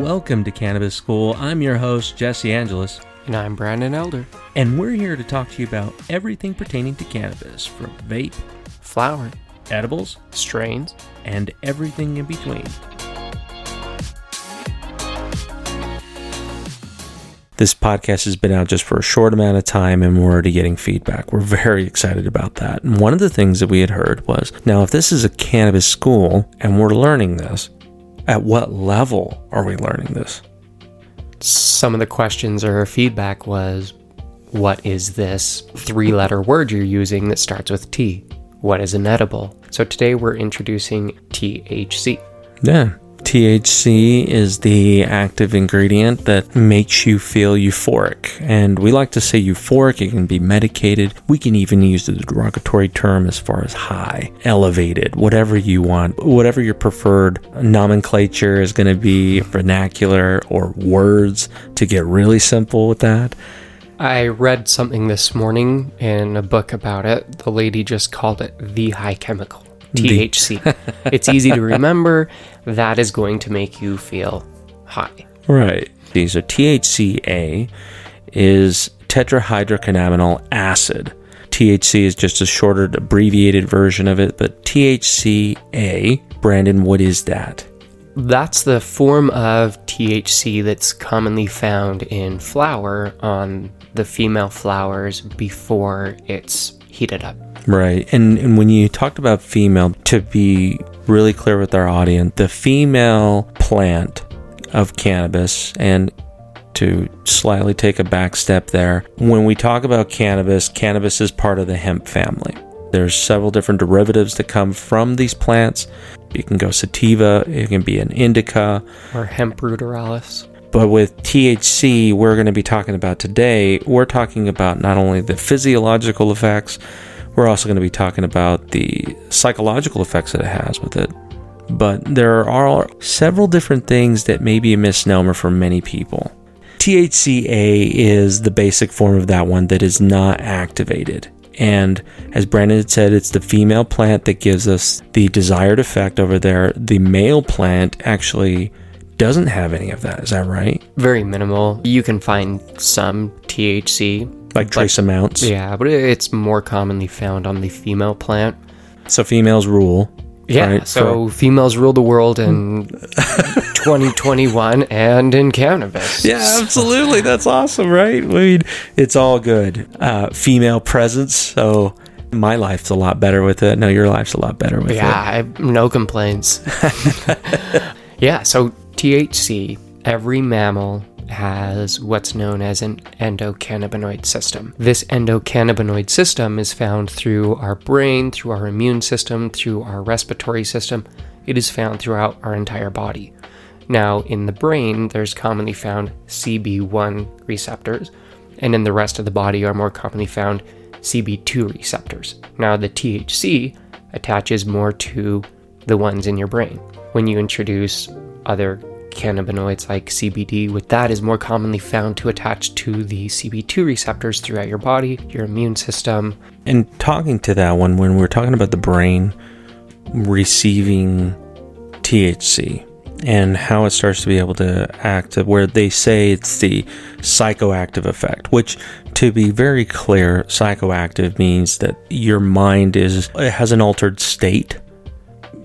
Welcome to Cannabis School. I'm your host, Jesse Angeles, And I'm Brandon Elder. and we're here to talk to you about everything pertaining to cannabis from vape, Flower, edibles, strains. and everything in between. This podcast has been out just for a short amount of time and we're already getting feedback. We're very excited about that. And one of the things that we had heard was now, if this is a cannabis school and we're learning this, at what level are we learning this? Some of the questions or feedback was what is this three letter word you're using that starts with T? What is an edible? So today we're introducing THC. Yeah. THC is the active ingredient that makes you feel euphoric. And we like to say euphoric, it can be medicated. We can even use the derogatory term as far as high, elevated, whatever you want, whatever your preferred nomenclature is going to be, vernacular or words to get really simple with that. I read something this morning in a book about it. The lady just called it the high chemical. THC. it's easy to remember. That is going to make you feel high. Right. These are THCA is tetrahydrocannabinol acid. THC is just a shorter, abbreviated version of it, but THCA, Brandon, what is that? That's the form of THC that's commonly found in flower on the female flowers before it's heated up. Right. And, and when you talked about female, to be really clear with our audience, the female plant of cannabis, and to slightly take a back step there, when we talk about cannabis, cannabis is part of the hemp family. There's several different derivatives that come from these plants. You can go sativa, it can be an indica, Or hemp ruderalis. but with THC, we're going to be talking about today, we're talking about not only the physiological effects, we're also going to be talking about the psychological effects that it has with it. But there are several different things that may be a misnomer for many people. THCA is the basic form of that one that is not activated. And as Brandon had said, it's the female plant that gives us the desired effect over there. The male plant actually doesn't have any of that. Is that right? Very minimal. You can find some THC. Like but- trace amounts. Yeah, but it's more commonly found on the female plant. So females rule. Yeah, right, so females rule the world in 2021 and in cannabis. Yeah, absolutely. That's awesome, right? I mean, it's all good. Uh, female presence. So my life's a lot better with it. No, your life's a lot better with it. Yeah, I have no complaints. yeah, so THC, every mammal has what's known as an endocannabinoid system. This endocannabinoid system is found through our brain, through our immune system, through our respiratory system. It is found throughout our entire body. Now, in the brain, there's commonly found CB1 receptors, and in the rest of the body are more commonly found CB2 receptors. Now, the THC attaches more to the ones in your brain. When you introduce other cannabinoids like CBD, with that is more commonly found to attach to the CB2 receptors throughout your body, your immune system. And talking to that one, when we're talking about the brain receiving THC and how it starts to be able to act, where they say it's the psychoactive effect, which, to be very clear, psychoactive means that your mind is it has an altered state.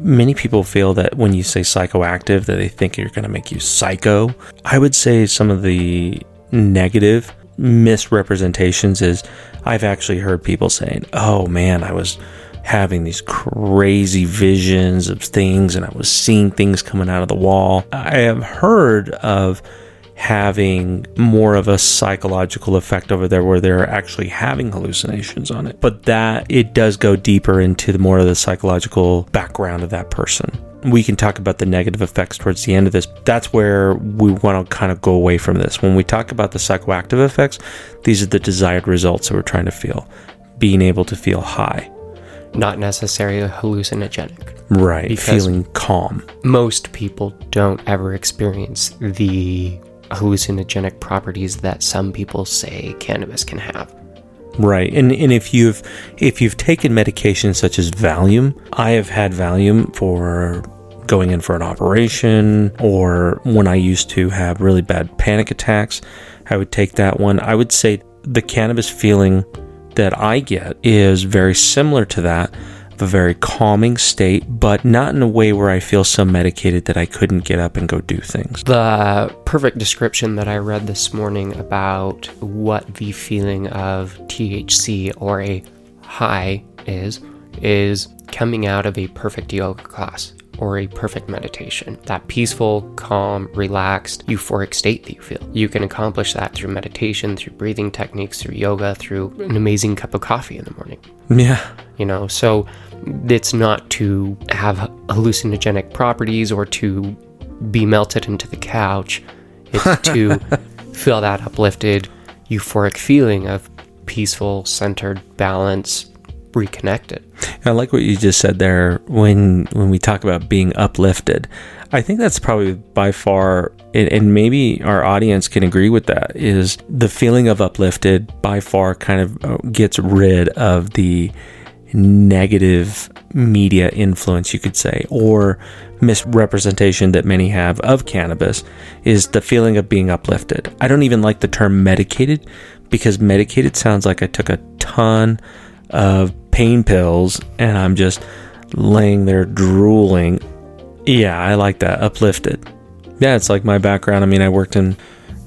Many people feel that when you say psychoactive, that they think you're going to make you psycho. I would say some of the negative misrepresentations is I've actually heard people saying, "Oh man, I was having these crazy visions of things and I was seeing things coming out of the wall." I have heard of having more of a psychological effect over there where they're actually having hallucinations on it. But that it does go deeper into the more of the psychological background of that person. We can talk about the negative effects towards the end of this. That's where we want to kind of go away from this. When we talk about the psychoactive effects, these are the desired results that we're trying to feel. Being able to feel high. Not necessarily hallucinogenic. Right. Feeling calm. Most people don't ever experience the hallucinogenic properties that some people say cannabis can have. Right. And and if you've if you've taken medications such as Valium, I have had Valium for going in for an operation or when I used to have really bad panic attacks, I would take that one. I would say the cannabis feeling that I get is very similar to that a very calming state, but not in a way where I feel so medicated that I couldn't get up and go do things. The perfect description that I read this morning about what the feeling of THC or a high is, is coming out of a perfect yoga class or a perfect meditation. That peaceful, calm, relaxed, euphoric state that you feel. You can accomplish that through meditation, through breathing techniques, through yoga, through an amazing cup of coffee in the morning. Yeah. You know, so it's not to have hallucinogenic properties or to be melted into the couch. It's to feel that uplifted, euphoric feeling of peaceful, centered, balance, reconnected. I like what you just said there when when we talk about being uplifted. I think that's probably by far and, and maybe our audience can agree with that is the feeling of uplifted by far kind of uh, gets rid of the negative media influence you could say or misrepresentation that many have of cannabis is the feeling of being uplifted. I don't even like the term medicated because medicated sounds like I took a ton of pain pills and I'm just laying there drooling. Yeah, I like that. Uplifted. Yeah, it's like my background. I mean, I worked in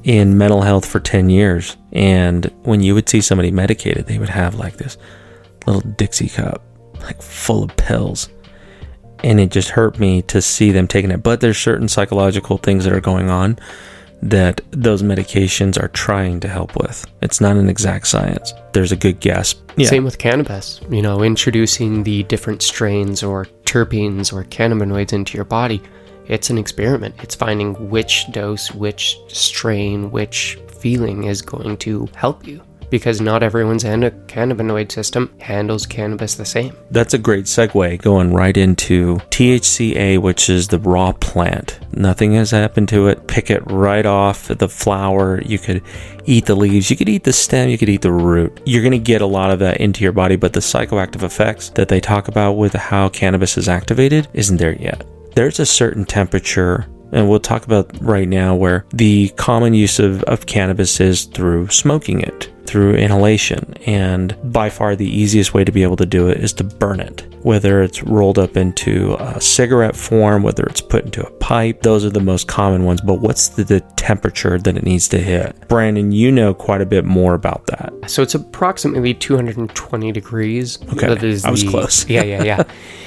in mental health for 10 years and when you would see somebody medicated, they would have like this little Dixie cup like full of pills. And it just hurt me to see them taking it. But there's certain psychological things that are going on that those medications are trying to help with. It's not an exact science. There's a good guess. Yeah. Same with cannabis. You know, introducing the different strains or terpenes or cannabinoids into your body. It's an experiment. It's finding which dose, which strain, which feeling is going to help you because not everyone's endocannabinoid system handles cannabis the same. That's a great segue going right into THCA, which is the raw plant. Nothing has happened to it. Pick it right off the flower. You could eat the leaves, you could eat the stem, you could eat the root. You're going to get a lot of that into your body, but the psychoactive effects that they talk about with how cannabis is activated isn't there yet. There's a certain temperature and we'll talk about right now where the common use of, of cannabis is through smoking it through inhalation. And by far the easiest way to be able to do it is to burn it. Whether it's rolled up into a cigarette form, whether it's put into a pipe, those are the most common ones. But what's the, the temperature that it needs to hit? Brandon, you know quite a bit more about that. So it's approximately 220 degrees. Okay. I was the, close. yeah, yeah, yeah.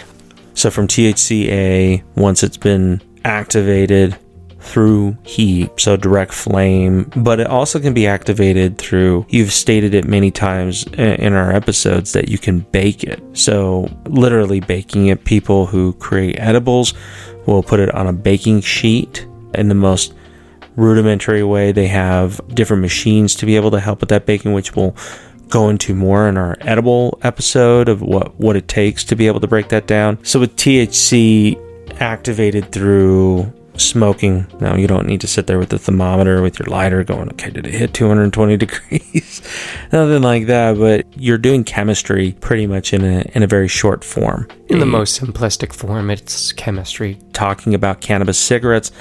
so from THCA, once it's been activated, through heat, so direct flame, but it also can be activated through, you've stated it many times in our episodes that you can bake it. So, literally baking it, people who create edibles will put it on a baking sheet in the most rudimentary way. They have different machines to be able to help with that baking, which will go into more in our edible episode of what, what it takes to be able to break that down. So, with THC activated through smoking. Now you don't need to sit there with the thermometer with your lighter going, okay, did it hit 220 degrees? Nothing like that, but you're doing chemistry pretty much in a in a very short form. In the most simplistic form, it's chemistry. Talking about cannabis cigarettes,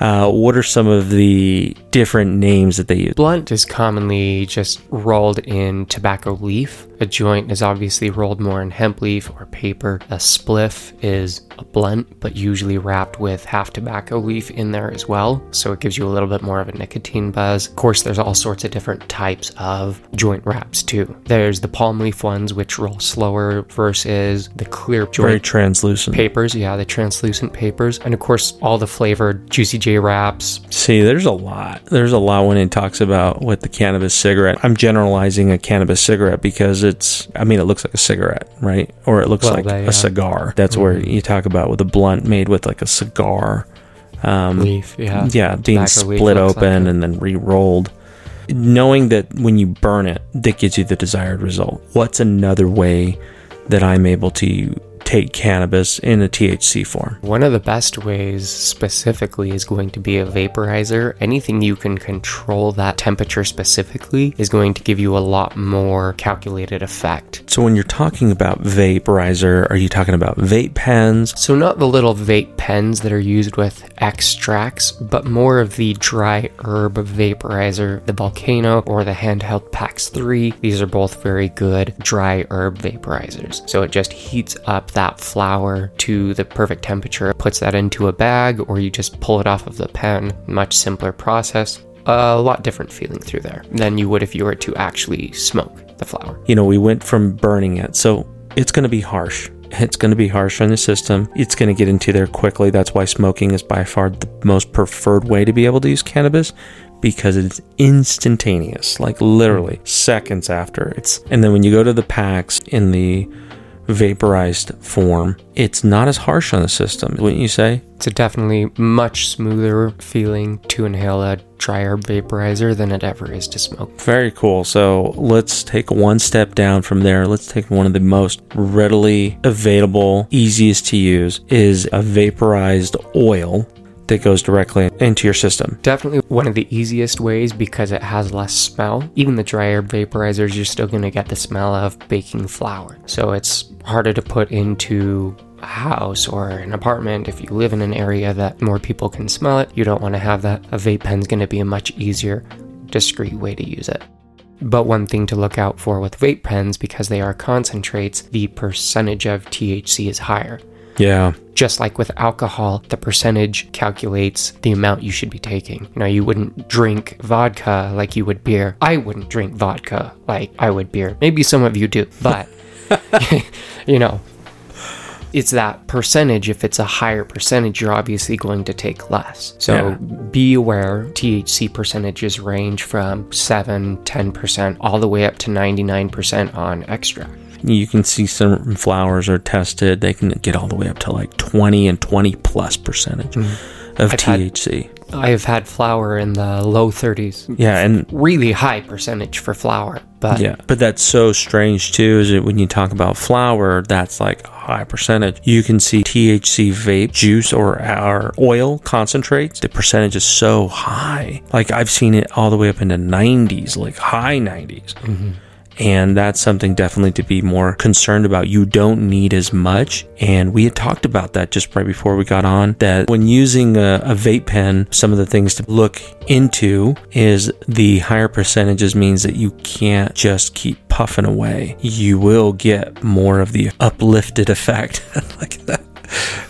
uh, what are some of the different names that they use? Blunt is commonly just rolled in tobacco leaf. A joint is obviously rolled more in hemp leaf or paper. A spliff is a blunt, but usually wrapped with half tobacco leaf in there as well. So it gives you a little bit more of a nicotine buzz. Of course, there's all sorts of different types of joint wraps too. There's the palm leaf ones, which roll slower, versus the clear joint. Very translucent. Papers, yeah, the translucent papers. And of course, all the flavored Juicy J wraps. See, there's a lot. There's a lot when it talks about with the cannabis cigarette. I'm generalizing a cannabis cigarette because it's, I mean, it looks like a cigarette, right? Or it looks well, like they, a cigar. That's mm-hmm. where you talk about with a blunt made with like a cigar. Um, leaf, yeah. Yeah, being split open like and then re rolled. Knowing that when you burn it, that gives you the desired result. What's another way that I'm able to take cannabis in a THC form. One of the best ways specifically is going to be a vaporizer. Anything you can control that temperature specifically is going to give you a lot more calculated effect. So when you're talking about vaporizer, are you talking about vape pens? So, not the little vape pens that are used with extracts, but more of the dry herb vaporizer, the Volcano or the handheld Pax 3. These are both very good dry herb vaporizers. So, it just heats up that flower to the perfect temperature, puts that into a bag, or you just pull it off of the pen. Much simpler process. A lot different feeling through there than you would if you were to actually smoke the flower. You know, we went from burning it. So it's going to be harsh. It's going to be harsh on the system. It's going to get into there quickly. That's why smoking is by far the most preferred way to be able to use cannabis because it's instantaneous, like literally seconds after. It's and then when you go to the Pax in the vaporized form, it's not as harsh on the system, wouldn't you say? It's a definitely much smoother feeling to inhale a dry herb vaporizer than it ever is to smoke. Very cool. So let's take one step down from there. Let's take one of the most readily available, easiest to use is a vaporized oil that goes directly into your system. Definitely one of the easiest ways because it has less smell. Even the dry herb vaporizers, you're still going to get the smell of baking flower. So it's harder to put into a house or an apartment if you live in an area that more people can smell it. You don't want to have that. A vape pen's going to be a much easier, discreet way to use it. But one thing to look out for with vape pens, because they are concentrates, the percentage of THC is higher. Yeah. Just like with alcohol, the percentage calculates the amount you should be taking. You know, you wouldn't drink vodka like you would beer. I wouldn't drink vodka like I would beer. Maybe some of you do, but you know, it's that percentage. If it's a higher percentage, you're obviously going to take less. So Yeah. be aware THC percentages range from 7, 10%, all the way up to 99% on extract. You can see some flowers are tested. They can get all the way up to like 20 and 20 plus percentage mm-hmm. Of Mm-hmm. I've had- THC. I have had flower in the low 30s. yeah. And Really high percentage for flower, but Yeah, but that's so strange too. Is that when you talk about flower, that's like a high percentage. You can see THC vape juice or our oil concentrates. The percentage is so high. Like I've seen it all the way up into 90s, like high 90s. And that's something definitely to be more concerned about. You don't need as much. And we had talked about that just right before we got on that when using a, a vape pen, some of the things to look into is the higher percentages means that you can't just keep puffing away. You will get more of the uplifted effect. like that.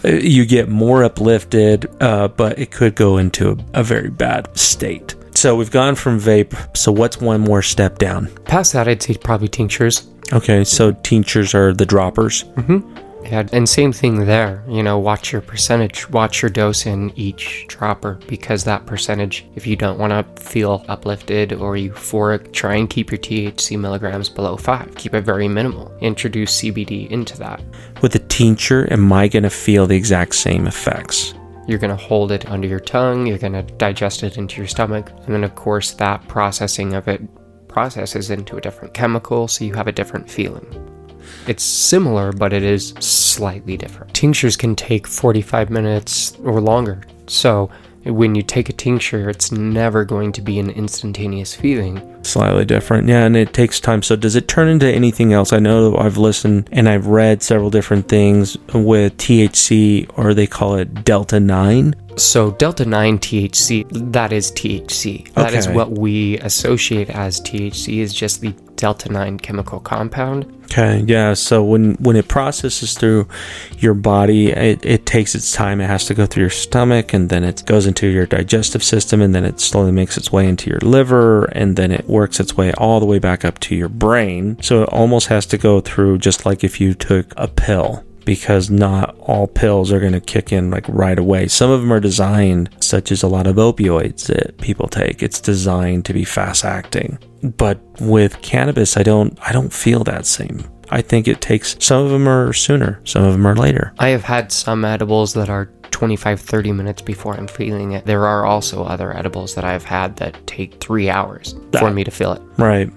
You get more uplifted, uh, but it could go into a, a very bad state. So we've gone from vape. So what's one more step down? past that, I'd say probably tinctures. Okay, so tinctures are the droppers. Mm-hmm. Yeah, and same thing there. You know, watch your percentage, watch your dose in each dropper because that percentage, if you don't want to feel uplifted or euphoric, try and keep your THC milligrams below five. Keep it very minimal. Introduce CBD into that. With a tincture, am I going to feel the exact same effects? You're going to hold it under your tongue, you're going to digest it into your stomach, and then, of course, that processing of it processes into a different chemical, so you have a different feeling. It's similar, but it is slightly different. Tinctures can take 45 minutes or longer, so when you take a tincture, it's never going to be an instantaneous feeling. Slightly different. Yeah, and it takes time. So does it turn into anything else? I know I've listened and I've read several different things with THC, or they call it Delta 9. So delta 9 THC, that is THC. That is Okay. what we associate as THC is just the delta 9 chemical compound. Okay, yeah. So when when it processes through your body, it, it takes its time. It has to go through your stomach, and then it goes into your digestive system, and then it slowly makes its way into your liver, and then it works its way all the way back up to your brain. So it almost has to go through just like if you took a pill. Because not all pills are going to kick in like right away. Some of them are designed, such as a lot of opioids that people take. It's designed to be fast acting. But with cannabis, I don't, I don't feel that same. I think it takes some of them are sooner, some of them are later. I have had some edibles that are 25 30 minutes before I'm feeling it. There are also other edibles that I've had that take 3 hours for me to feel it. Right.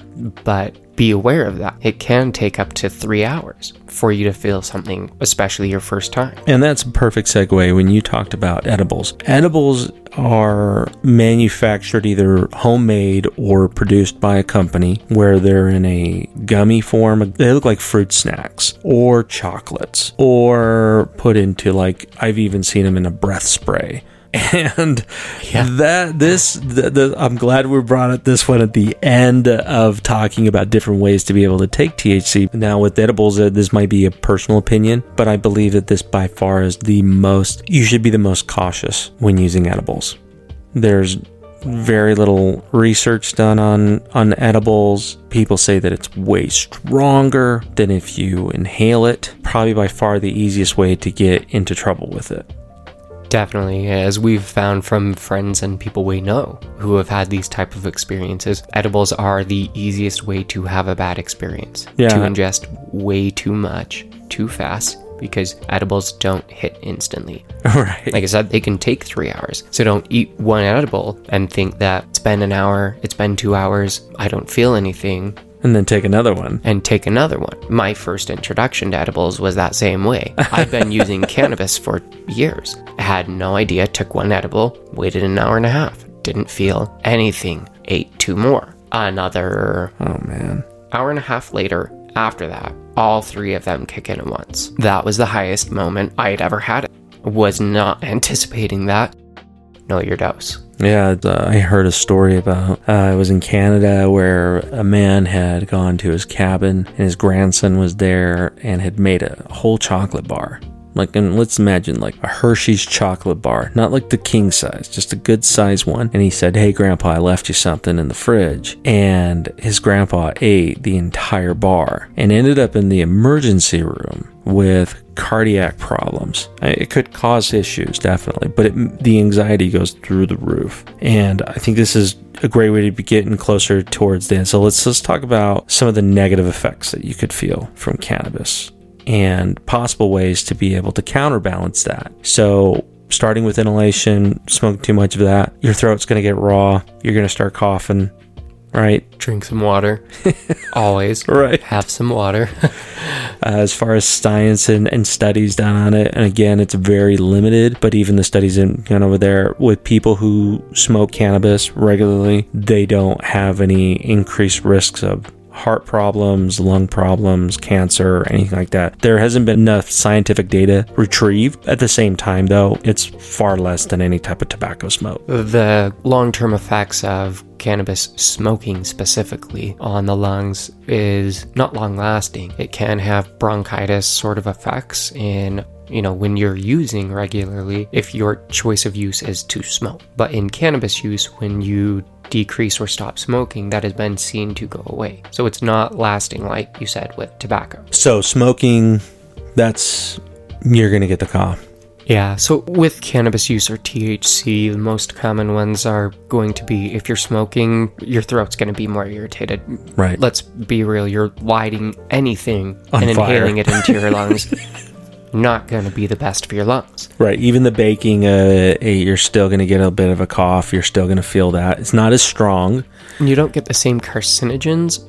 But be aware of that. It can take up to three hours for you to feel something, especially your first time. And that's a perfect segue when you talked about edibles. Edibles are manufactured either homemade or produced by a company where they're in a gummy form. They look like fruit snacks or chocolates or put into like, I've even seen them in a breath spray and Yeah. that this the, the, i'm glad we brought it this one at the end of talking about different ways to be able to take thc now with edibles uh, this might be a personal opinion but i believe that this by far is the most you should be the most cautious when using edibles there's very little research done on on edibles. People say that it's way stronger than if you inhale it. Probably by far the easiest way to get into trouble with it. Definitely, as we've found from friends and people we know who have had these type of experiences, edibles are the easiest way to have a bad experience. Yeah. To ingest way too much, too fast, because edibles don't hit instantly. right. Like I said, they can take three hours. So don't eat one edible and think that it's been an hour, it's been two hours, I don't feel anything, and then take another one. and take another one. My first introduction to edibles was that same way. I've been using cannabis for years. Had no idea, took one edible, waited an hour and a half, didn't feel anything, ate two more. Another Oh man. hour and a half later, after that, all three of them kick in at once. That was the highest moment I had ever had. Was not anticipating that. Know your dose. Yeah, uh, I heard a story about uh, I was in Canada where a man had gone to his cabin and his grandson was there and had made a whole chocolate bar. Like, and let's imagine like a Hershey's chocolate bar, not like the king size, just a good size one. And he said, Hey, grandpa, I left you something in the fridge. And his grandpa ate the entire bar and ended up in the emergency room with cardiac problems. It could cause issues, definitely, but it, the anxiety goes through the roof. And I think this is a great way to be getting closer towards the end. So let's let's talk about some of the negative effects that you could feel from cannabis and possible ways to be able to counterbalance that. So starting with inhalation, smoking too much of that, your throat's going to get raw. You're going to start coughing, right? Drink some water. Always. Right. Have some water. uh, as far as science and, and studies done on it. And again, it's very limited, but even the studies in know, over there with people who smoke cannabis regularly, they don't have any increased risks of heart problems, lung problems, cancer, anything like that. There hasn't been enough scientific data retrieved. At the same time, though, it's far less than any type of tobacco smoke. the long term effects of cannabis smoking specifically on the lungs is not long lasting. It can have bronchitis sort of effects in you know, when you're using regularly, if your choice of use is to smoke. But in cannabis use, when you decrease or stop smoking, that has been seen to go away. So it's not lasting, like you said, with tobacco. So, smoking, that's you're going to get the cough. Yeah, so with cannabis use or THC, the most common ones are going to be if you're smoking, your throat's going to be more irritated. Right. Let's be real, you're lighting anything On and fire. inhaling it into your lungs. Not going to be the best for your lungs. Right. Even the baking, uh, you're still going to get a bit of a cough. You're still going to feel that. It's not as strong. And you don't get the same carcinogens,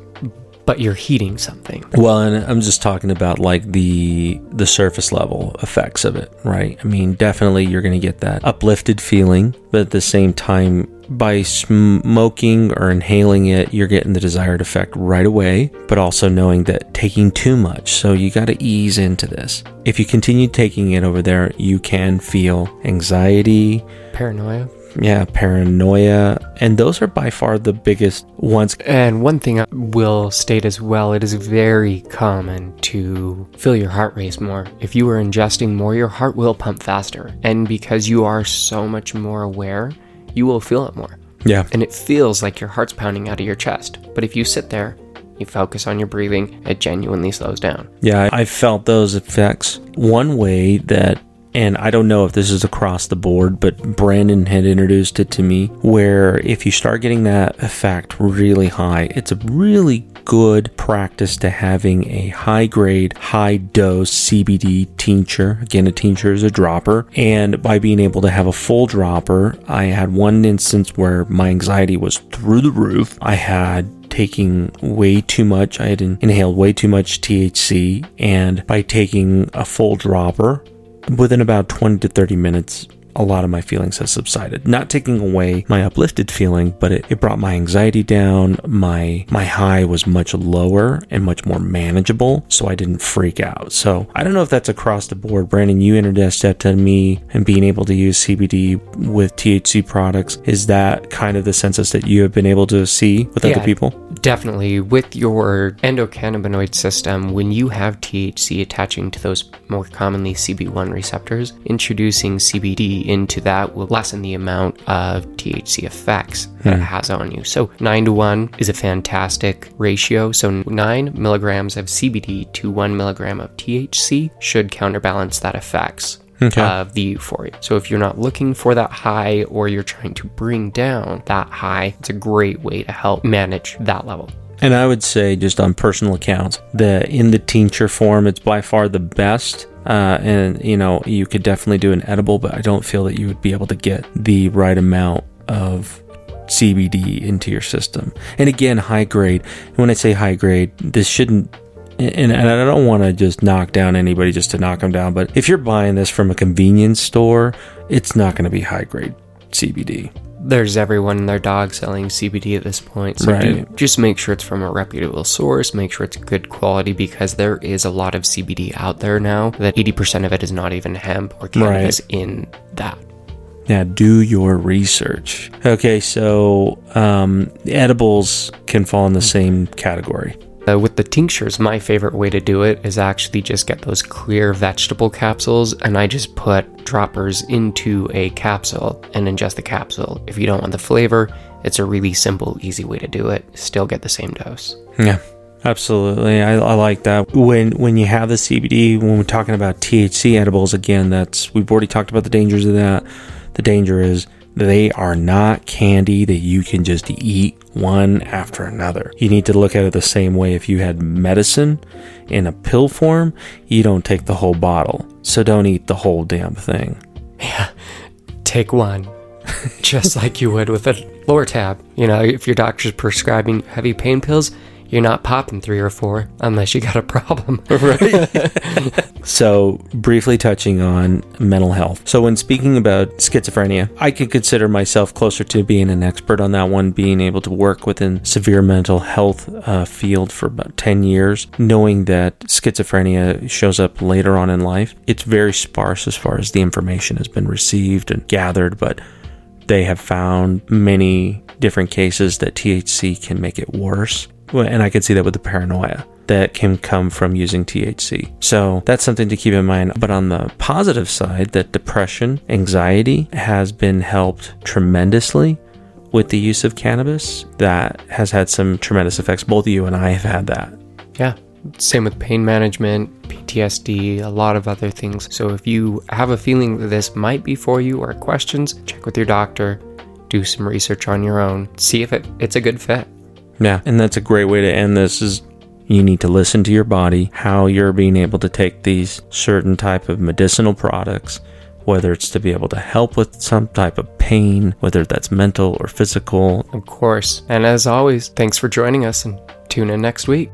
but you're heating something. Well, and I'm just talking about like the the surface level effects of it, right? I mean, definitely you're going to get that uplifted feeling, but at the same time, by smoking or inhaling it, you're getting the desired effect right away, but also knowing that taking too much. So you got to ease into this. If you continue taking it over there, you can feel anxiety, Paranoia. Yeah, paranoia, and those are by far the biggest ones. And one thing I will state as well, it is very common to feel your heart race more. If you are ingesting more, your heart will pump faster. And because you are so much more aware, you will feel it more. Yeah. And it feels like your heart's pounding out of your chest. But if you sit there, you focus on your breathing, it genuinely slows down. Yeah, I I felt those effects. One way that, and I don't know if this is across the board, but Brandon had introduced it to me, where if you start getting that effect really high, it's a really good practice to having a high grade, high dose CBD tincture. Again, a tincture is a dropper. And by being able to have a full dropper, I had one instance where my anxiety was through the roof. I had taking way too much. I had inhaled way too much THC, and by taking a full dropper, within about 20 to 30 minutes, a lot of my feelings have subsided. Not taking away my uplifted feeling, but it, it brought my anxiety down. My my high was much lower and much more manageable, so I didn't freak out. So I don't know if that's across the board. Brandon, you introduced that to me and being able to use CBD with THC products. Is that kind of the census that you have been able to see with yeah, other people? Definitely. With your endocannabinoid system, when you have THC attaching to those more commonly CB1 receptors, introducing CBD into that will lessen the amount of THC effects that it hmm. has on you. So 9 to 1 is a fantastic ratio. So 9 milligrams of CBD to 1 milligram of THC should counterbalance that effects. Okay. of the euphoria. So if you're not looking for that high or you're trying to bring down that high, it's a great way to help manage that level. And I would say, just on personal accounts, the in the tincture form, it's by far the best uh, and you know, you could definitely do an edible, but I don't feel that you would be able to get the right amount of CBD into your system. And again, high grade. When I say high grade, this shouldn't and, and I don't want to just knock down anybody just to knock them down, but if you're buying this from a convenience store, it's not going to be high grade CBD there's everyone and their dog selling CBD at this point. So right. do, just make sure it's from a reputable source, make sure it's good quality because there is a lot of CBD out there now that 80% of it is not even hemp or cannabis right. in that. Yeah, do your research. Okay, so um, edibles can fall in the same category. Uh, with the tinctures, my favorite way to do it is actually just get those clear vegetable capsules and I just put droppers into a capsule and ingest the capsule. If you don't want the flavor, it's a really simple, easy way to do it. Still get the same dose. Yeah. Absolutely, I, I, like that. When when you have the CBD, when we're talking about THC edibles, again, that's we've already talked about the dangers of that. The danger is they are not candy that you can just eat one after another. You need to look at it the same way if you had medicine in a pill form, you don't take the whole bottle. So don't eat the whole damn thing. Yeah. Take one. just like you would with a Lortab. You know, if your doctor's prescribing heavy pain pills, you're not popping three or four unless you got a problem. right. so, briefly touching on mental health. So, when speaking about schizophrenia, I could consider myself closer to being an expert on that one, being able to work within severe mental health uh, field for about 10 years, knowing that schizophrenia shows up later on in life. It's very sparse as far as the information has been received and gathered, but they have found many different cases that THC can make it worse and I could see that with the paranoia that can come from using THC. So that's something to keep in mind. But on the positive side, that depression, anxiety has been helped tremendously with the use of cannabis. That has had some tremendous effects. Both you and I have had that. Yeah. Same with pain management, PTSD, a lot of other things. So if you have a feeling that this might be for you or questions, check with your doctor, do some research on your own, see if it, it's a good fit. Yeah, and that's a great way to end this is you need to listen to your body, how you're being able to take these certain type of medicinal products, whether it's to be able to help with some type of pain, whether that's mental or physical. Of course. And as always, thanks for joining us and tune in next week.